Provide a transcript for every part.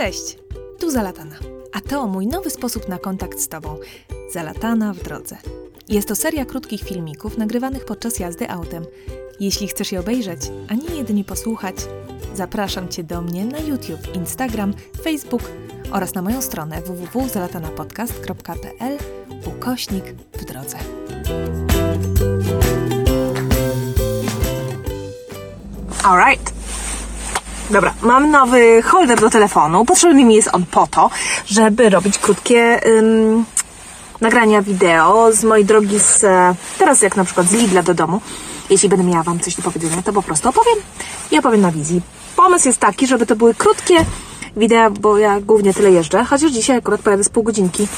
Cześć, tu Zalatana, a to mój nowy sposób na kontakt z Tobą. Zalatana w drodze. Jest to seria krótkich filmików nagrywanych podczas jazdy autem. Jeśli chcesz je obejrzeć, a nie jedynie posłuchać, zapraszam Cię do mnie na YouTube, Instagram, Facebook oraz na moją stronę www.zalatanapodcast.pl ukośnik w drodze. Alright. Dobra, mam nowy holder do telefonu. Potrzebny mi jest on po to, żeby robić krótkie ym, nagrania wideo z mojej drogi z, e, teraz jak na przykład z Lidla do domu. Jeśli będę miała Wam coś do powiedzenia, to po prostu opowiem i opowiem na wizji. Pomysł jest taki, żeby to były krótkie wideo, bo ja głównie tyle jeżdżę, chociaż dzisiaj akurat pojadę z pół godzinki.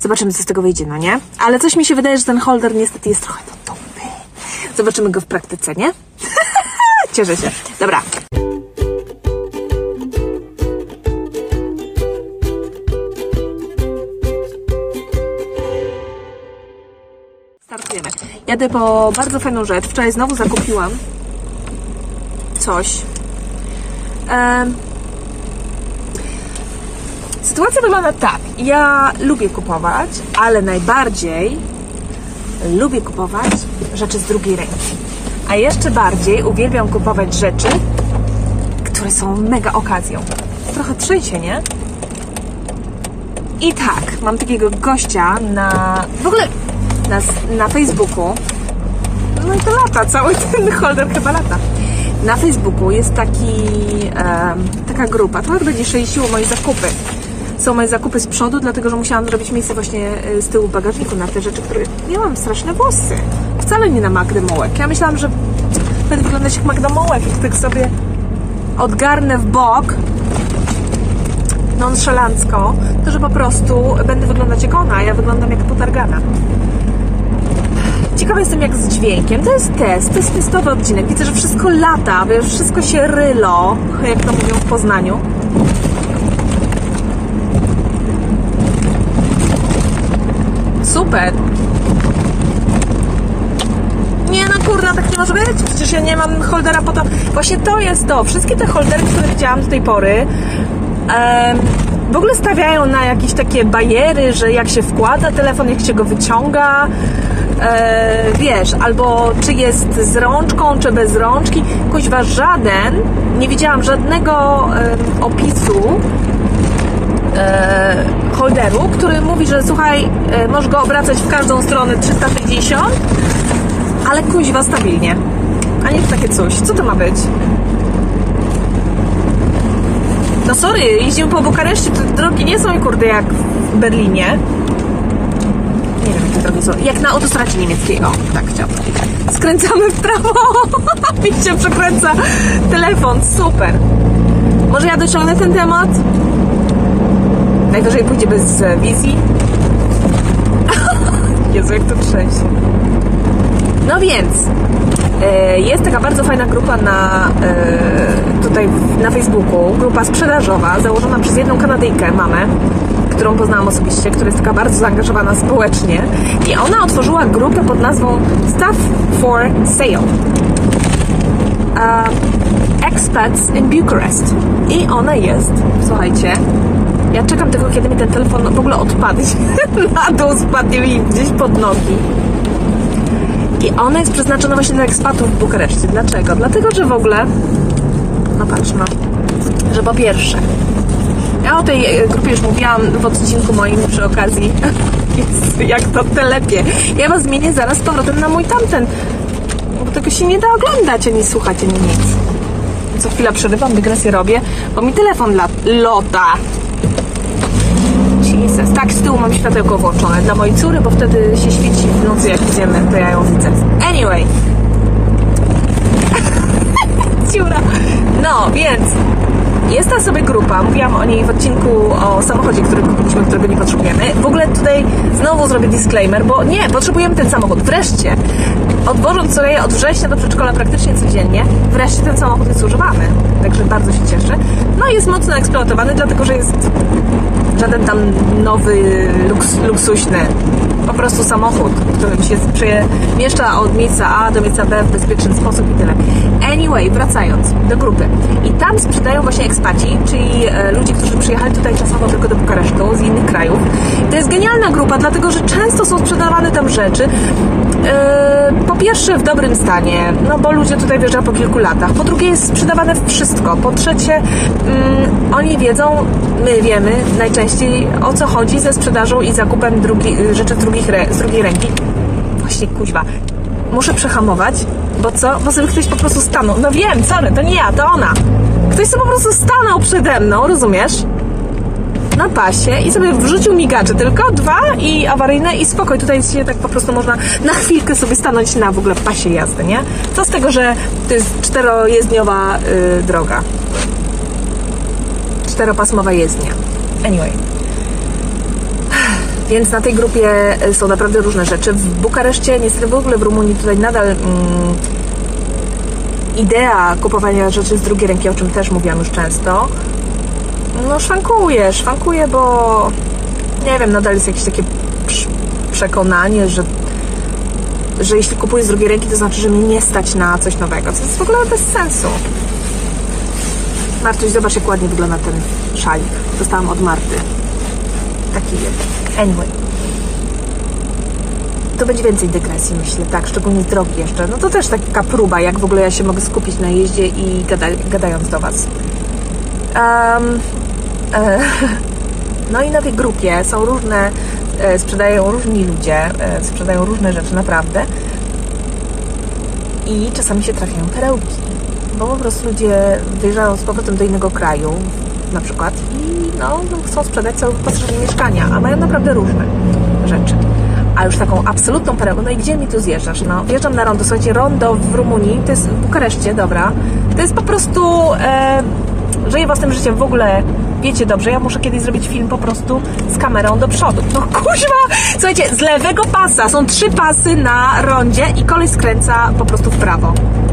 Zobaczymy, co z tego wyjdzie, no nie? Ale coś mi się wydaje, że ten holder niestety jest trochę do dupy. Zobaczymy go w praktyce, nie? Cieszę się. Dobra. Jadę po bardzo fajną rzecz. Wczoraj znowu zakupiłam coś. Sytuacja wygląda tak. Ja lubię kupować, ale najbardziej lubię kupować rzeczy z drugiej ręki. A jeszcze bardziej uwielbiam kupować rzeczy, które są mega okazją. Trochę trzęsie, nie? I tak, mam takiego gościa na. w ogóle na, na Facebooku. No i to lata, cały ten holder chyba lata. Na Facebooku jest taki, em, taka grupa, trochę będzie sześciło moje zakupy. Są moje zakupy z przodu, dlatego że musiałam zrobić miejsce właśnie y, z tyłu w bagażniku na te rzeczy, które miałam straszne włosy. Wcale nie na Magdę Mołek. Ja myślałam, że będę wyglądać jak Magda Mołek, jak tak sobie odgarnę w bok nonszalancko, to że po prostu będę wyglądać jak ona, a ja wyglądam jak potargana. Ciekawa jestem jak z dźwiękiem. To jest test, to jest testowy odcinek. Widzę, że wszystko lata, wiesz, wszystko się rylo, jak to mówią w Poznaniu. Super. Nie no kurna, tak nie może być. Przecież ja nie mam holdera po to. Właśnie to jest to. Wszystkie te holdery, które widziałam do tej pory, em, w ogóle stawiają na jakieś takie bariery, że jak się wkłada telefon, jak się go wyciąga, e, wiesz, albo czy jest z rączką, czy bez rączki. Kuźwa, żaden, nie widziałam żadnego em, opisu e, holderu, który mówi, że słuchaj, e, możesz go obracać w każdą stronę 360, ale kuźwa stabilnie. A nie takie coś. Co to ma być? No sorry, jeździmy po Bukareszcie, te drogi nie są kurde jak w Berlinie. Nie wiem, jakie drogi są. Jak na autostradzie niemieckiej. O, tak chciałam. Skręcamy w prawo. Mi się przekręca telefon. Super. Może ja dociągnę ten temat? Najwyżej pójdzie bez e, wizji. Jezu, jak to trzęsie. No więc, e, jest taka bardzo fajna grupa na, e, na Facebooku, grupa sprzedażowa, założona przez jedną Kanadyjkę, mamę, którą poznałam osobiście, która jest taka bardzo zaangażowana społecznie. I ona otworzyła grupę pod nazwą Stuff for Sale. Expats in Bucharest. I ona jest, słuchajcie, ja czekam tylko, kiedy mi ten telefon w ogóle odpadnie. Na dół spadnie mi gdzieś pod nogi. I ona jest przeznaczona właśnie dla ekspatów w Bukareszcie. Dlaczego? Dlatego, że w ogóle, no patrz no, że po pierwsze, ja o tej e, grupie już mówiłam w odcinku moim przy okazji, jak to telepie. Ja was zmienię zaraz z powrotem na mój tamten, bo tego się nie da oglądać, ani słuchać, ani nic. Co chwila przerywam, dygresję robię, bo mi telefon lat, lota. Jesus. Tak, z tyłu mam światełko włączone dla mojej córy, bo wtedy się świeci w nocy, jak idziemy, to ja ją widzę. Anyway. Ciura. No, więc jest ta sobie grupa, mówiłam o niej w odcinku o samochodzie, który kupiliśmy, którego nie potrzebujemy. W ogóle tutaj znowu zrobię disclaimer, bo nie, potrzebujemy ten samochód. Wreszcie, odwożąc Soleję od września do przedszkola praktycznie codziennie, wreszcie ten samochód jest używany. Także bardzo się cieszę. No jest mocno eksploatowany, dlatego że jest żaden tam nowy, luks, luksuśny. Po prostu samochód, którym się przemieszcza od miejsca A do miejsca B w bezpieczny sposób i tyle. Anyway, wracając do grupy. I tam sprzedają właśnie ekspaci, czyli e, ludzie, którzy przyjechali tutaj czasowo tylko do Bukaresztu z innych krajów. To jest genialna grupa, dlatego że często są sprzedawane tam rzeczy. E, po pierwsze w dobrym stanie, no bo ludzie tutaj wjeżdżają po kilku latach. Po drugie jest sprzedawane wszystko. Po trzecie mm, oni wiedzą, my wiemy najczęściej o co chodzi ze sprzedażą i zakupem drugi, rzeczy drugich, re- z drugiej ręki. Właśnie kuźwa. Muszę przehamować, bo co? Bo sobie ktoś po prostu stanął. No wiem, sorry, to nie ja, to ona. Ktoś sobie po prostu stanął przede mną, rozumiesz? Na pasie i sobie wrzucił migacze tylko, dwa i awaryjne i spokoj. Tutaj się tak po prostu można na chwilkę sobie stanąć na w ogóle pasie jazdy, nie? Co z tego, że to jest czterojezdniowa yy, droga. Czteropasmowa jezdnia. Anyway. Więc na tej grupie są naprawdę różne rzeczy. W Bukareszcie, niestety w ogóle w Rumunii tutaj nadal mm, idea kupowania rzeczy z drugiej ręki, o czym też mówiłam już często, no szwankuje, szwankuje, bo nie wiem, nadal jest jakieś takie prz- przekonanie, że że jeśli kupuję z drugiej ręki, to znaczy, że mnie nie stać na coś nowego, co jest w ogóle bez sensu. Martuś, zobacz jak ładnie wygląda ten szalik. Dostałam od Marty. Taki jest. Anyway. To będzie więcej dygresji, myślę, tak, szczególnie drogi jeszcze. No to też taka próba, jak w ogóle ja się mogę skupić na jeździe i gada, gadając do Was. Um, e, no i na tej grupie są różne, e, sprzedają różni ludzie, e, sprzedają różne rzeczy, naprawdę. I czasami się trafiają perełki, bo po prostu ludzie wyjeżdżają z powrotem do innego kraju, na przykład, i no, chcą sprzedać całe wyposażenie mieszkania, a mają naprawdę różne rzeczy. A już taką absolutną perełką, no i gdzie mi tu zjeżdżasz? No, wjeżdżam na rondo, słuchajcie, rondo w Rumunii, to jest w Bukareszcie, dobra, to jest po prostu, e, żyję własnym życiem w ogóle, wiecie dobrze, ja muszę kiedyś zrobić film po prostu z kamerą do przodu. No kuźwa! Słuchajcie, z lewego pasa są trzy pasy na rondzie i kolej skręca po prostu w prawo.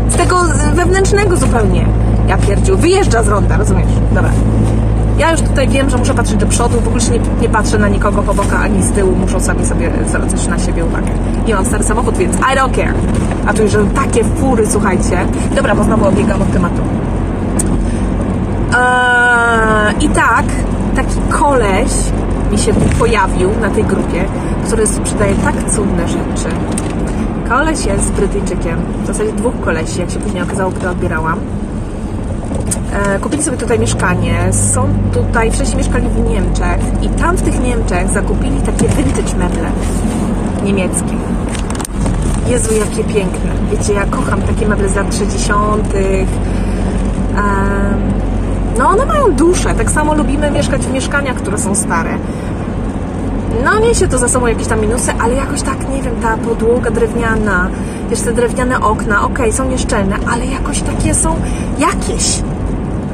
Z tego wewnętrznego zupełnie. Ja pierdziu, wyjeżdża z ronda, rozumiesz? Dobra. Ja już tutaj wiem, że muszę patrzeć do przodu, w ogóle się nie, nie patrzę na nikogo po bokach ani z tyłu, muszą sami sobie zwracać na siebie uwagę. I mam stary samochód, więc I don't care. A tu już takie fury, słuchajcie. Dobra, bo znowu od tematu. Eee, I tak, taki koleś mi się pojawił na tej grupie, który sprzedaje tak cudne rzeczy. Koleś jest Brytyjczykiem, w zasadzie dwóch kolesi, jak się później okazało, gdy odbierałam. E, kupili sobie tutaj mieszkanie, są tutaj, wcześniej mieszkali w Niemczech i tam w tych Niemczech zakupili takie vintage meble niemieckie. Jezu, jakie piękne. Wiecie, ja kocham takie meble z lat 60. Em, no, one mają duszę. Tak samo lubimy mieszkać w mieszkaniach, które są stare. No, niesie to za sobą jakieś tam minusy, ale jakoś tak, nie wiem, ta podłoga drewniana, wiesz, te drewniane okna, okej, są nieszczelne, ale jakoś takie są jakieś.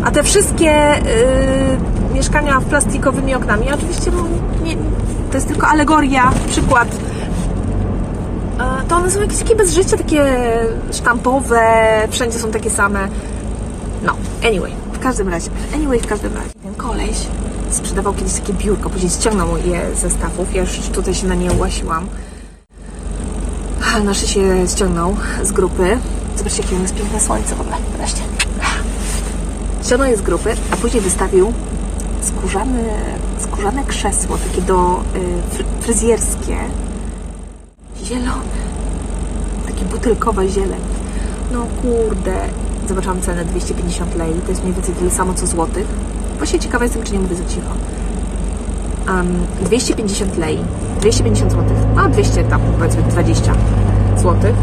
A te wszystkie y, mieszkania plastikowymi oknami, oczywiście nie, to jest tylko alegoria, przykład. E, To one są jakieś takie bez życia, takie sztampowe, wszędzie są takie same. No, anyway, w każdym razie, anyway, w każdym razie. Ten koleś sprzedawał kiedyś takie biurko, później ściągnął je ze stawów, ja już tutaj się na nie ułasiłam. A nasze się ściągnął z grupy. Zobaczcie, jakie jest piękne słońce w ogóle, wreszcie. Ściągnął je z grupy, a później wystawił skórzane, skórzane krzesło, takie do y, fry- fryzjerskie, zielone, takie butelkowa zieleń. No kurde, zobaczyłam cenę 250 lei, to jest mniej więcej tyle samo co złotych. Właśnie ciekawa jestem, czy nie mówię za cicho. Um, 250 lei, 250 złotych, a 200 tam powiedzmy 20 złotych.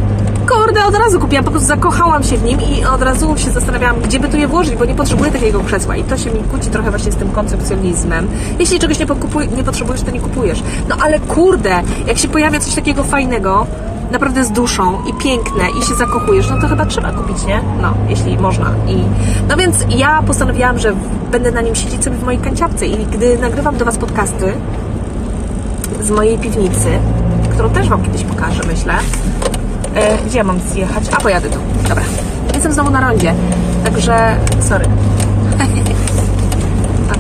Kurde, od razu kupiłam, po prostu zakochałam się w nim i od razu się zastanawiałam, gdzie by tu je włożyć, bo nie potrzebuję takiego krzesła i to się mi kłóci trochę właśnie z tym koncepcjonizmem. Jeśli czegoś nie, pokupuj, nie potrzebujesz, to nie kupujesz. No ale kurde, jak się pojawia coś takiego fajnego, naprawdę z duszą i piękne i się zakochujesz, no to chyba trzeba kupić, nie? No, jeśli można. I, no więc ja postanowiłam, że będę na nim siedzieć sobie w mojej kanciapce i gdy nagrywam do Was podcasty z mojej piwnicy, którą też Wam kiedyś pokażę, myślę, E, gdzie ja mam zjechać? A, pojadę tu. Dobra. Jestem znowu na rondzie. Także, sorry. Okej,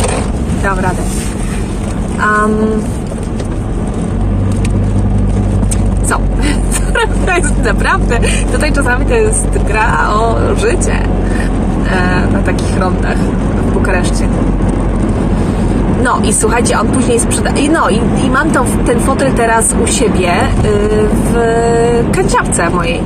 dam radę. Um, co? to jest naprawdę, tutaj czasami to jest gra o życie e, na takich rondach w Bukareszcie. No i słuchajcie, on później sprzeda... i No i, i mam to, ten fotel teraz u siebie y, w kanciapce mojej.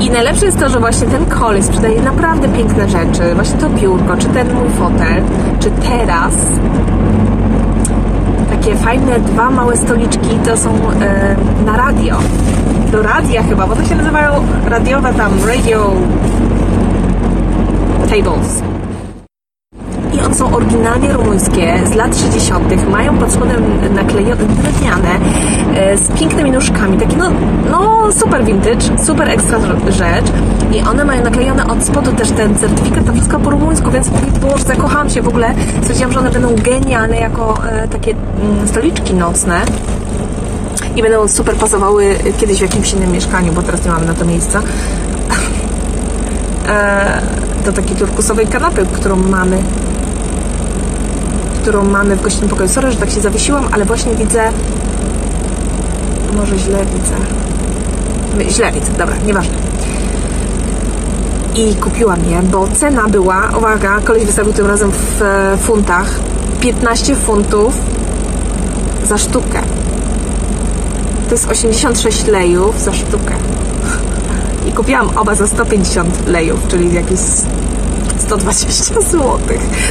I najlepsze jest to, że właśnie ten koleś sprzedaje naprawdę piękne rzeczy. Właśnie to biurko, czy ten mój fotel, czy teraz takie fajne dwa małe stoliczki to są e, na radio. Do radia chyba, bo to się nazywają radiowe tam radio tables. Oryginalnie rumuńskie, z lat 60. Mają pod spodem naklejone, drewniane, e, z pięknymi nóżkami. Takie no, no super vintage, super ekstra rzecz. I one mają naklejone od spodu też ten certyfikat, to wszystko po rumuńsku, więc było, że zakochałam się w ogóle. Stwierdziłam, że one będą genialne jako e, takie mm, stoliczki nocne. I będą super pasowały kiedyś w jakimś innym mieszkaniu, bo teraz nie mamy na to miejsca. E, do takiej turkusowej kanapy, którą mamy którą mamy w gościnnym pokoju. Sorry, że tak się zawiesiłam, ale właśnie widzę może źle widzę. Źle widzę, dobra, nieważne. I kupiłam je, bo cena była, uwaga, koleś wystawił tym razem w e, funtach 15 funtów za sztukę. To jest 86 lejów za sztukę. I kupiłam oba za 150 lejów, czyli jakieś 120 zł.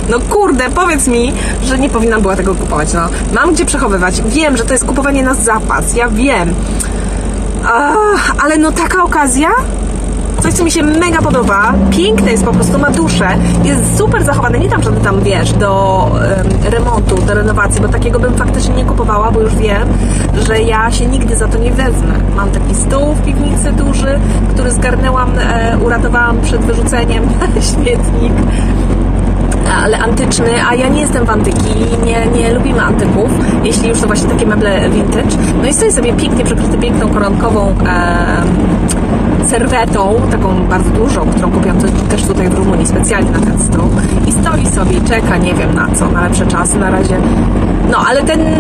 No kurde, powiedz mi, że nie powinnam była tego kupować. No, mam gdzie przechowywać. Wiem, że to jest kupowanie na zapas. Ja wiem. Ach, ale no taka okazja coś, co mi się mega podoba, piękne jest po prostu, ma duszę, jest super zachowane, nie tam żadne tam, wiesz, do um, remontu, do renowacji, bo takiego bym faktycznie nie kupowała, bo już wiem, że ja się nigdy za to nie wezmę. Mam taki stół w piwnicy duży, który zgarnęłam, e, uratowałam przed wyrzuceniem. Śmietnik ale antyczny, a ja nie jestem w antyki, nie, nie lubimy antyków, jeśli już to właśnie takie meble vintage. No i stoi sobie pięknie przykryty piękną koronkową e, serwetą, taką bardzo dużą, którą kupiłam też tutaj w Rumunii specjalnie na ten stół i stoi sobie i czeka, nie wiem na co, na lepsze czasy na razie. No, ale ten e,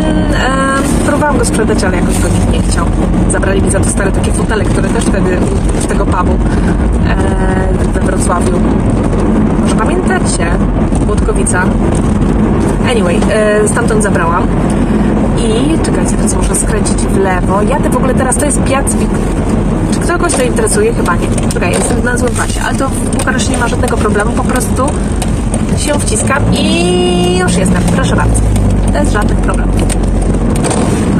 próbowałam go sprzedać, ale jakoś go nikt nie chciał. Zabrali mi za to stare takie fotele, które też wtedy z tego pubu e, we Wrocławiu może pamiętacie Łódkowica anyway, e, stamtąd zabrałam i czekajcie, teraz muszę skręcić w lewo jadę w ogóle teraz, to jest Piac czy kogoś to interesuje? Chyba nie czekaj, jestem na złym pasie, ale to w Bukareszcie nie ma żadnego problemu, po prostu się wciskam i już jestem, proszę bardzo bez żadnych problemów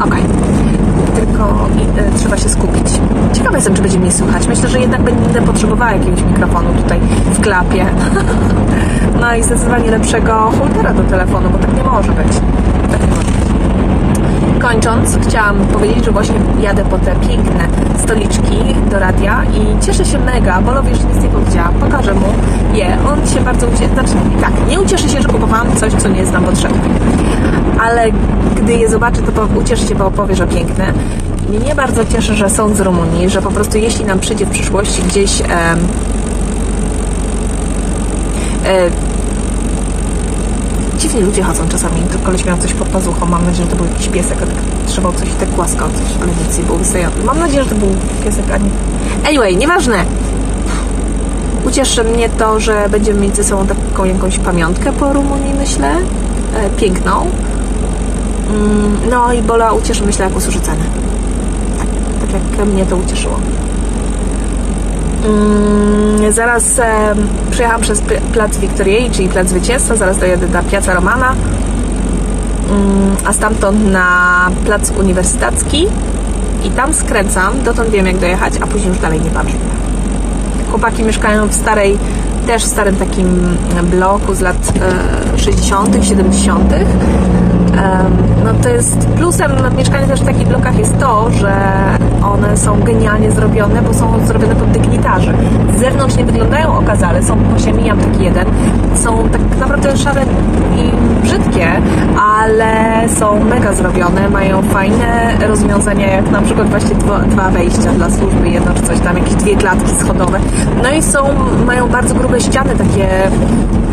ok tylko y, trzeba się skupić. Ciekawa jestem, czy będzie mnie słychać. Myślę, że jednak będę potrzebowała jakiegoś mikrofonu tutaj w klapie. no i zdecydowanie lepszego holtera do telefonu, bo. Tak nie może być. Kończąc, chciałam powiedzieć, że właśnie jadę po te piękne stoliczki do radia i cieszę się mega. Bolowi jeszcze nic nie powiedziałam. Pokażę mu je. On się bardzo ucieszy. Znaczy, tak, nie ucieszy się, że kupowałam coś, co nie znam potrzeby. Ale gdy je zobaczy, to ucieszy się, bo powie, że piękne. Mnie bardzo cieszy, że są z Rumunii, że po prostu jeśli nam przyjdzie w przyszłości gdzieś e, e, ludzie chodzą czasami, to koleś miał coś pod pazuchą, mam nadzieję, że to był jakiś piesek, a tak trzymał coś i tak głaskał coś, ale nic było wystający. Mam nadzieję, że to był piesek, a nie... Anyway, nieważne. Ucieszy mnie to, że będziemy mieć ze sobą taką jakąś pamiątkę po Rumunii, myślę. E, piękną. Mm, no i Bola ucieszy, myślę, jak usłyszy cenę. Tak, tak jak mnie to ucieszyło. Mm, zaraz e, przejechałam przez Plac Wiktoriei, czyli Plac Zwycięstwa, zaraz dojadę do Piazza Romana, mm, a stamtąd na Plac Uniwersytecki i tam skręcam, dotąd wiem jak dojechać, a później już dalej nie pamiętam. Chłopaki mieszkają w starej, też w starym takim bloku z lat e, 60., 70., no to jest plusem mieszkania też w takich blokach jest to, że one są genialnie zrobione, bo są zrobione pod dygnitarzy. Z zewnątrz nie wyglądają okazale, są, właśnie mijam taki jeden, są tak naprawdę szare i brzydkie, ale są mega zrobione, mają fajne rozwiązania, jak na przykład właśnie dwa, dwa wejścia dla służby, jedno czy coś tam, jakieś dwie klatki schodowe. No i są, mają bardzo grube ściany takie,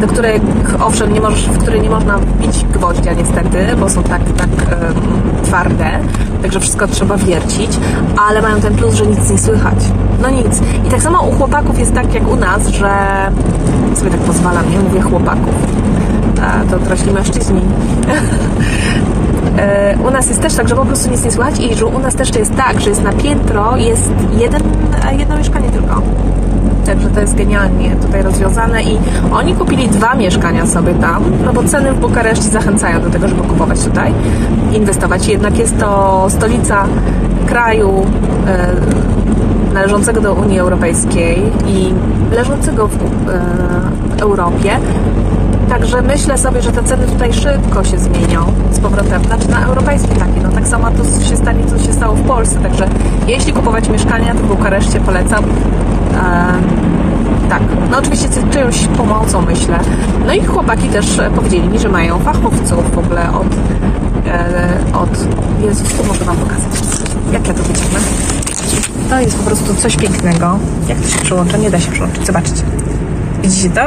do których owszem, nie możesz, w które nie można bić gwoździa niestety, bo są tak, tak em, twarde, także wszystko trzeba wiercić, ale mają ten plus, że nic nie słychać. No nic. I tak samo u chłopaków jest tak jak u nas, że sobie tak pozwalam, nie mówię chłopaków. A to dorośli mężczyźni. E, U nas jest też tak, że po prostu nic nie słychać i że u nas też jest tak, że jest na piętro, jest jeden, e, jedno mieszkanie tylko. Także to jest genialnie tutaj rozwiązane i oni kupili dwa mieszkania sobie tam, no bo ceny w Bukareszcie zachęcają do tego, żeby kupować tutaj, inwestować. Jednak jest to stolica kraju e, należącego do Unii Europejskiej i leżącego w e, Europie. Także myślę sobie, że te ceny tutaj szybko się zmienią z powrotem, znaczy na europejskie takie. No tak samo to się stanie, co się stało w Polsce. Także jeśli kupować mieszkania, to w Bukareszcie polecam. Ehm, tak, no oczywiście z czyjąś pomocą myślę. No i chłopaki też e, powiedzieli mi, że mają fachowców w ogóle od, e, od Jezus, to muszę Wam pokazać. Jak ja to wyciągnę? To jest po prostu coś pięknego. Jak to się przyłącza? Nie da się przyłączyć. Zobaczcie. Widzicie to?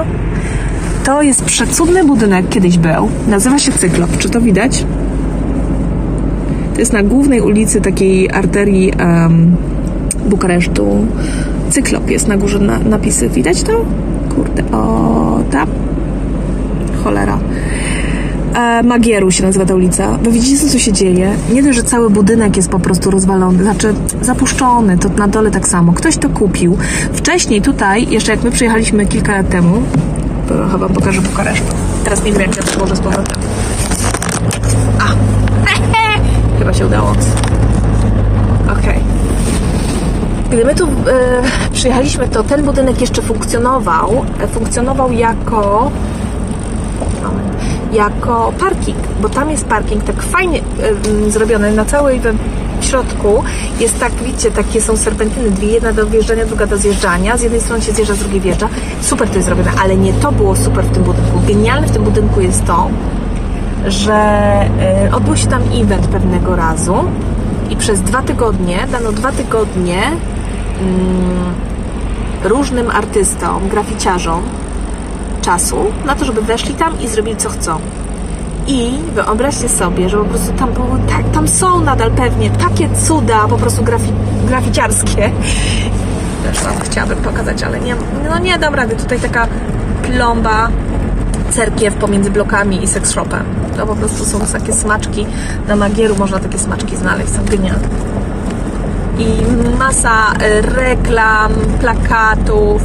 To jest przecudny budynek, kiedyś był. Nazywa się Cyklop. Czy to widać? To jest na głównej ulicy takiej arterii em, Bukaresztu. Cyklop jest na górze na, napisy. Widać to? Kurde, o tam. Cholera. E, Magieru się nazywa ta ulica. Wy widzicie, co się dzieje? Nie dość, że cały budynek jest po prostu rozwalony, znaczy zapuszczony, to na dole tak samo. Ktoś to kupił. Wcześniej tutaj, jeszcze jak my przyjechaliśmy kilka lat temu, chyba pokażę Bukaresztu. Teraz nie wiem, jak ja to złożę z powrotem. A! Chyba się udało. Okej. Gdy my tu e, przyjechaliśmy, to ten budynek jeszcze funkcjonował. E, funkcjonował jako jako parking, bo tam jest parking tak fajnie ym, zrobiony na całej środku. Jest tak, widzicie, takie są serpentyny, dwie, jedna do wjeżdżania, druga do zjeżdżania, z jednej strony się zjeżdża, z drugiej wjeżdża, super to jest zrobione, ale nie to było super w tym budynku, genialne w tym budynku jest to, że y, odbył się tam event pewnego razu i przez dwa tygodnie, dano dwa tygodnie różnym artystom, graficiarzom czasu na to, żeby weszli tam i zrobili co chcą. I wyobraźcie sobie, że po prostu tam było, tak, tam są nadal pewnie takie cuda po prostu grafi, graficiarskie. Wam chciałabym pokazać, ale nie, no nie dam rady. Tutaj taka plomba, cerkiew pomiędzy blokami i sex shopem. To po prostu są takie smaczki. Na Magieru można takie smaczki znaleźć, są genialne. I masa e, reklam, plakatów,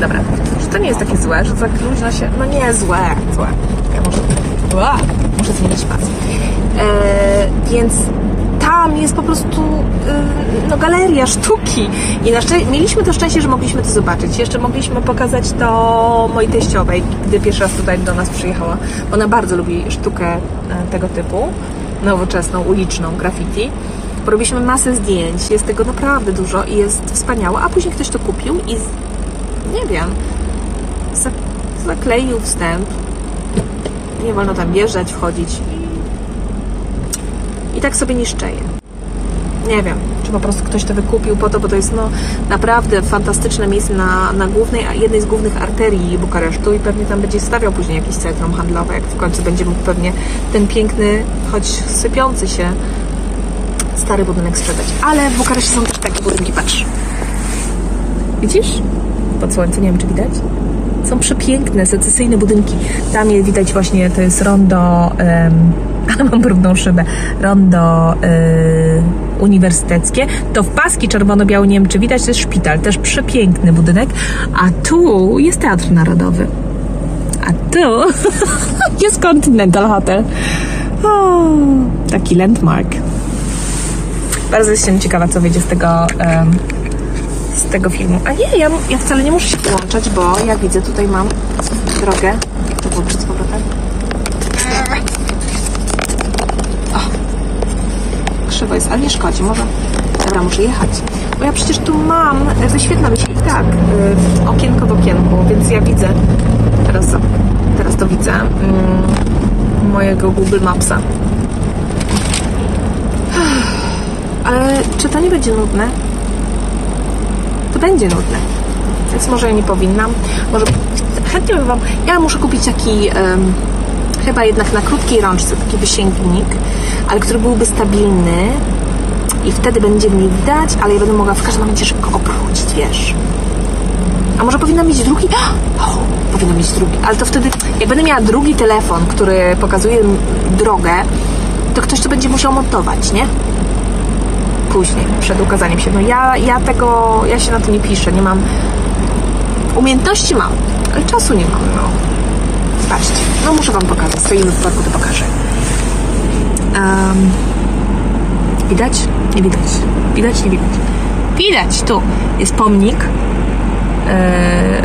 Dobra, że to nie jest takie złe, że tak luźno się... No nie, złe, złe. Ja. Ua, muszę zmienić pas. E, więc tam jest po prostu y, no, galeria sztuki. I na szczę- mieliśmy to szczęście, że mogliśmy to zobaczyć. Jeszcze mogliśmy pokazać to mojej teściowej, gdy pierwszy raz tutaj do nas przyjechała. Ona bardzo lubi sztukę e, tego typu, nowoczesną, uliczną, graffiti. Porobiliśmy masę zdjęć, jest tego naprawdę dużo i jest wspaniałe, a później ktoś to kupił i nie wiem, za- zakleił wstęp. Nie wolno tam wjeżdżać, wchodzić. I, i tak sobie niszczeje. Nie wiem, czy po prostu ktoś to wykupił po to, bo to jest no, naprawdę fantastyczne miejsce na, na głównej, jednej z głównych arterii Bukaresztu i pewnie tam będzie stawiał później jakieś centrum handlowe, jak w końcu będzie mógł pewnie ten piękny, choć sypiący się stary budynek sprzedać. Ale w Bukareszcie są też takie budynki, patrz. Widzisz? Pod słońcem, nie wiem czy widać. Są przepiękne, secesyjne budynki. Tam je widać właśnie, to jest rondo, ale mam brudną szybę, rondo y, uniwersyteckie. To w paski czerwono-biały, nie wiem czy widać, to jest szpital, też przepiękny budynek. A tu jest Teatr Narodowy. A tu jest Continental Hotel. O, taki landmark. Bardzo jestem ciekawa, co wyjdzie z tego, em, z tego filmu. A nie, ja, ja wcale nie muszę się połączać, bo ja widzę, tutaj mam drogę. Jak to włączyć z powrotem? O, krzywo jest, ale nie szkodzi, może... Dobra, muszę jechać. Bo ja przecież tu mam, e, wyświetla mi się i tak y, okienko w okienku, więc ja widzę, teraz, teraz to widzę, mm, mojego Google Mapsa. Ale czy to nie będzie nudne? To będzie nudne. Więc może ja nie powinnam. Może chętnie bym wam. Ja muszę kupić taki em, Chyba jednak na krótkiej rączce, taki wysięgnik, ale który byłby stabilny i wtedy będzie mnie widać, ale ja będę mogła w każdym momencie szybko obrócić, wiesz. A może powinna mieć drugi? O, powinna mieć drugi. Ale to wtedy, jak będę miała drugi telefon, który pokazuje drogę, to ktoś to będzie musiał montować, nie? Później, przed ukazaniem się. No ja, ja tego, ja się na to nie piszę, nie mam... Umiejętności mam, ale czasu nie mam, no. Patrzcie, no muszę Wam pokazać, stoimy w parku, to pokażę. Um, widać? Nie widać. Widać? Nie widać. Widać, tu jest pomnik e,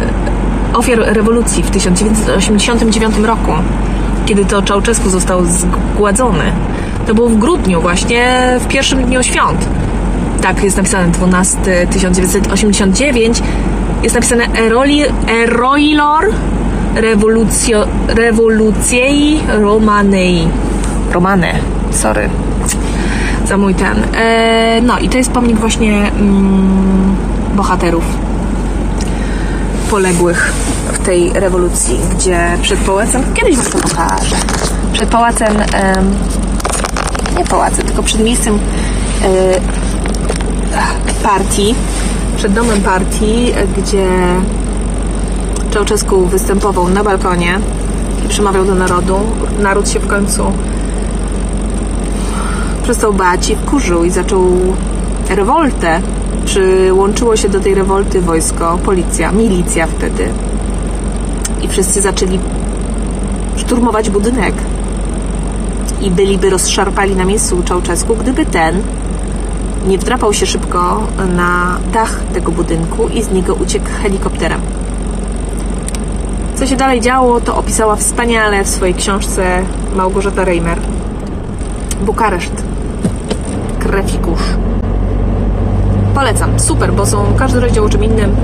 ofiar rewolucji w 1989 roku, kiedy to Czałczesku został zgładzony. To było w grudniu właśnie, w pierwszym dniu świąt. Tak, jest napisane 12 1989. Jest napisane Eroli, Eroilor Revolucio, Revoluciei Romanei. Romane, sorry za mój ten. E, no i to jest pomnik właśnie mm, bohaterów poległych w tej rewolucji, gdzie przed pałacem, kiedyś wam to pokażę, przed pałacem, em, nie pałacem, tylko przed miejscem e, partii, przed domem partii, gdzie Czałczesku występował na balkonie i przemawiał do narodu. Naród się w końcu przestał bać i wkurzył i zaczął rewoltę. Przyłączyło się do tej rewolty wojsko, policja, milicja wtedy. I wszyscy zaczęli szturmować budynek. I byliby rozszarpali na miejscu Czałczesku, gdyby ten nie wdrapał się szybko na dach tego budynku i z niego uciekł helikopterem. Co się dalej działo, to opisała wspaniale w swojej książce Małgorzata Reimer. Bukareszt. Krew i kurz. Polecam. Super, bo są każdy rozdział o czym innym,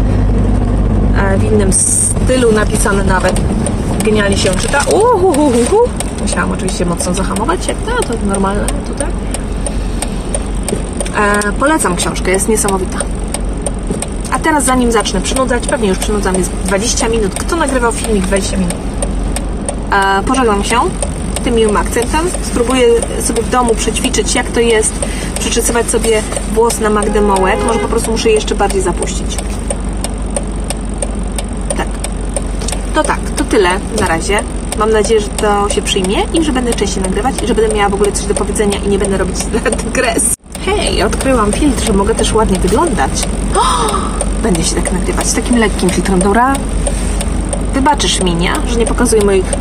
e, w innym stylu napisany nawet. Genialnie się czyta. Uhuhuhu. Musiałam oczywiście mocno zahamować, jak to, to normalne tutaj. E, polecam książkę, jest niesamowita. A teraz zanim zacznę przynudzać, pewnie już przynudzam, jest 20 minut. Kto nagrywał filmik 20 minut? E, pożegnam się tym miłym akcentem. Spróbuję sobie w domu przećwiczyć, jak to jest przyczesywać sobie włos na Magdę Mołek. Może po prostu muszę je jeszcze bardziej zapuścić. Tak. To tak, to tyle na razie. Mam nadzieję, że to się przyjmie i że będę częściej nagrywać i że będę miała w ogóle coś do powiedzenia i nie będę robić dygres. Hej, odkryłam filtr, że mogę też ładnie wyglądać. O, będę się tak nagrywać z takim lekkim filtrem, dobra? Wybaczysz mi, nie? Że nie pokazuję moich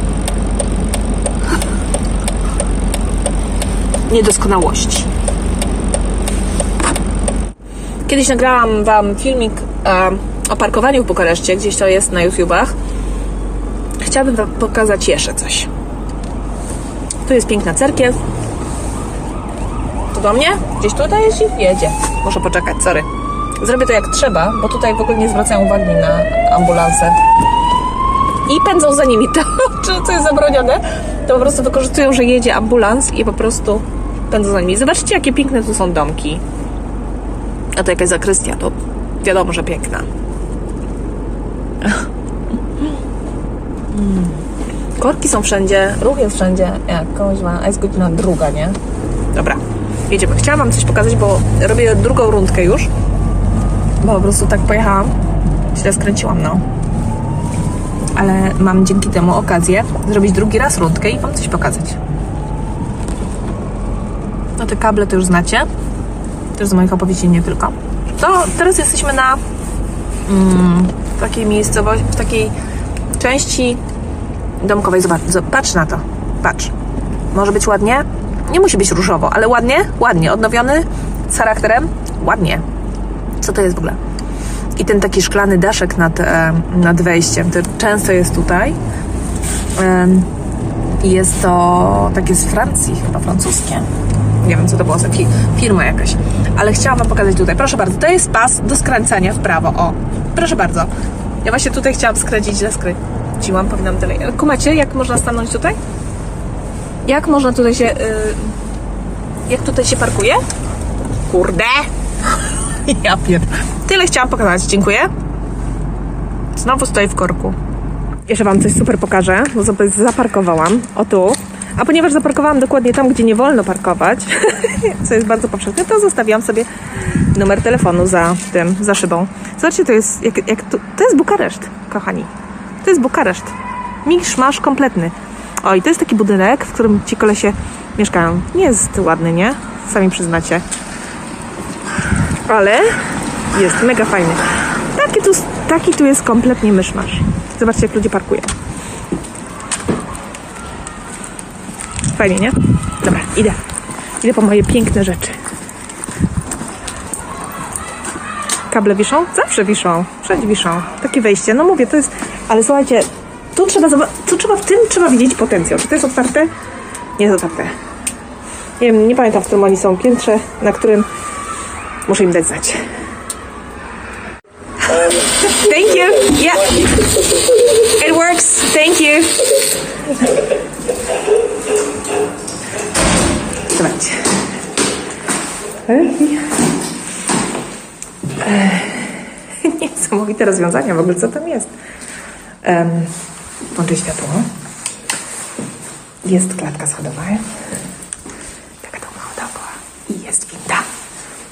niedoskonałości. Kiedyś nagrałam Wam filmik e, o parkowaniu w Bukareszcie, gdzieś to jest na YouTubach. Chciałabym Wam pokazać jeszcze coś. Tu jest piękna cerkiew. To do mnie? Gdzieś tutaj jeździ? Jedzie. Muszę poczekać, sorry. Zrobię to jak trzeba, bo tutaj w ogóle nie zwracają uwagi na ambulanse. I pędzą za nimi. To, to jest zabronione, to po prostu wykorzystują, że jedzie ambulans i po prostu pędzą za nimi. Zobaczcie, jakie piękne tu są domki. A to jakaś zakrystia, to wiadomo, że piękna. Korki są wszędzie, ruch jest wszędzie. Jak ma, a jest godzina druga, nie? Dobra, jedziemy. Chciałam Wam coś pokazać, bo robię drugą rundkę już. Bo po prostu tak pojechałam. Źle skręciłam, no. Ale mam dzięki temu okazję zrobić drugi raz rundkę i Wam coś pokazać. No te kable to już znacie. Też z moich opowieści nie tylko. To teraz jesteśmy na mm, takiej miejscowości, w takiej części domkowej. Zobacz, patrz na to. Patrz. Może być ładnie? Nie musi być różowo, ale ładnie? Ładnie. Odnowiony z charakterem? Ładnie. Co to jest w ogóle? I ten taki szklany daszek nad, e, nad wejściem, to często jest tutaj. I jest to takie z Francji, chyba francuskie. Nie wiem, co to było za fi firma jakaś. Ale chciałam Wam pokazać tutaj. Proszę bardzo, to jest pas do skręcania w prawo. O, proszę bardzo. Ja właśnie tutaj chciałam skręcić, źle skręciłam, powinnam dalej. Kumacie, jak można stanąć tutaj? Jak można tutaj się... Yy... Jak tutaj się parkuje? Kurde! ja pier... Tyle chciałam pokazać, dziękuję. Znowu stoi w korku. Jeszcze Wam coś super pokażę, bo sobie zaparkowałam. O tu. A ponieważ zaparkowałam dokładnie tam, gdzie nie wolno parkować, co jest bardzo powszechne, to zostawiłam sobie numer telefonu za tym, za szybą. Zobaczcie, to jest, jak, jak to, to jest Bukareszt, kochani. To jest Bukareszt. Misz masz kompletny. O, i to jest taki budynek, w którym ci kolesie mieszkają. Nie jest ładny, nie? Sami przyznacie. Ale jest mega fajny. Taki tu, taki tu jest kompletnie myszmasz. Zobaczcie, jak ludzie parkują. Fajnie, nie? Dobra, idę. Idę po moje piękne rzeczy. Kable wiszą? Zawsze wiszą. Wszędzie wiszą. Takie wejście. No mówię, to jest... Ale słuchajcie, tu trzeba, tu trzeba w tym trzeba widzieć potencjał. Czy to jest otwarte? Nie jest otwarte. Nie wiem, nie pamiętam, w którym oni są piętrze, na którym muszę im dać znać. Thank you. Yeah. It works. Thank you. Zobaczcie. Niesamowite rozwiązania w ogóle, co tam jest. Um, włączę światło. Jest klatka schodowa. Taka długa dookoła. I jest winda.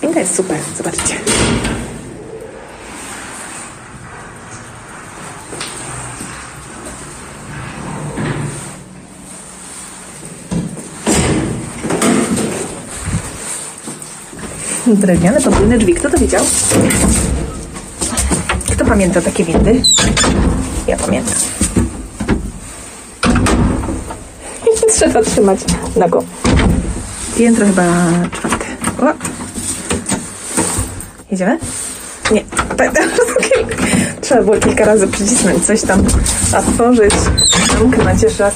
Winda jest super, zobaczcie. Drewniane podwójne drzwi. Kto to wiedział? Kto pamięta takie windy? Ja pamiętam. Trzeba trzymać nogą. Piętro chyba czwarte. O. Jedziemy? Nie. Trzeba było kilka razy przycisnąć coś tam, otworzyć, zamknąć jeszcze raz.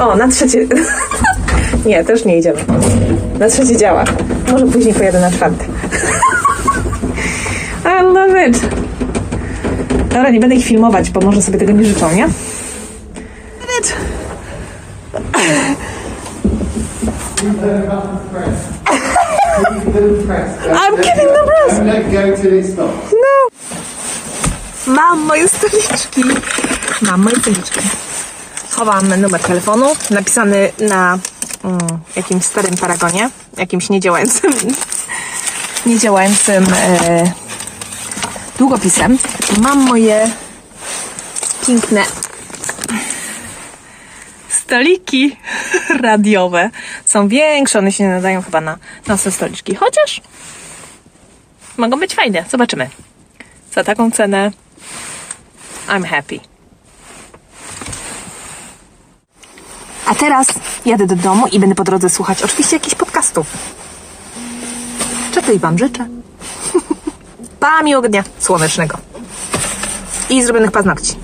O, na trzecie. Nie, też nie idziemy. Na trzecie działa. Może później pojadę na czwarte. I love it. Dobra, nie będę ich filmować, bo może sobie tego nie życzą, nie? It. I'm kidding the press. Don't let go till it stops. Mam moje stoliczki. Mam moje stoliczki. Chowam numer telefonu napisany na mm, jakimś starym paragonie, jakimś niedziałającym, niedziałającym e, długopisem. Mam moje piękne stoliki radiowe. Są większe, one się nie nadają chyba na nasze stoliczki. Chociaż mogą być fajne. Zobaczymy. Za taką cenę I'm happy. A teraz jadę do domu i będę po drodze słuchać oczywiście jakichś podcastów. Czego i Wam życzę. Pa miłego dnia słonecznego. I zrobionych paznokci.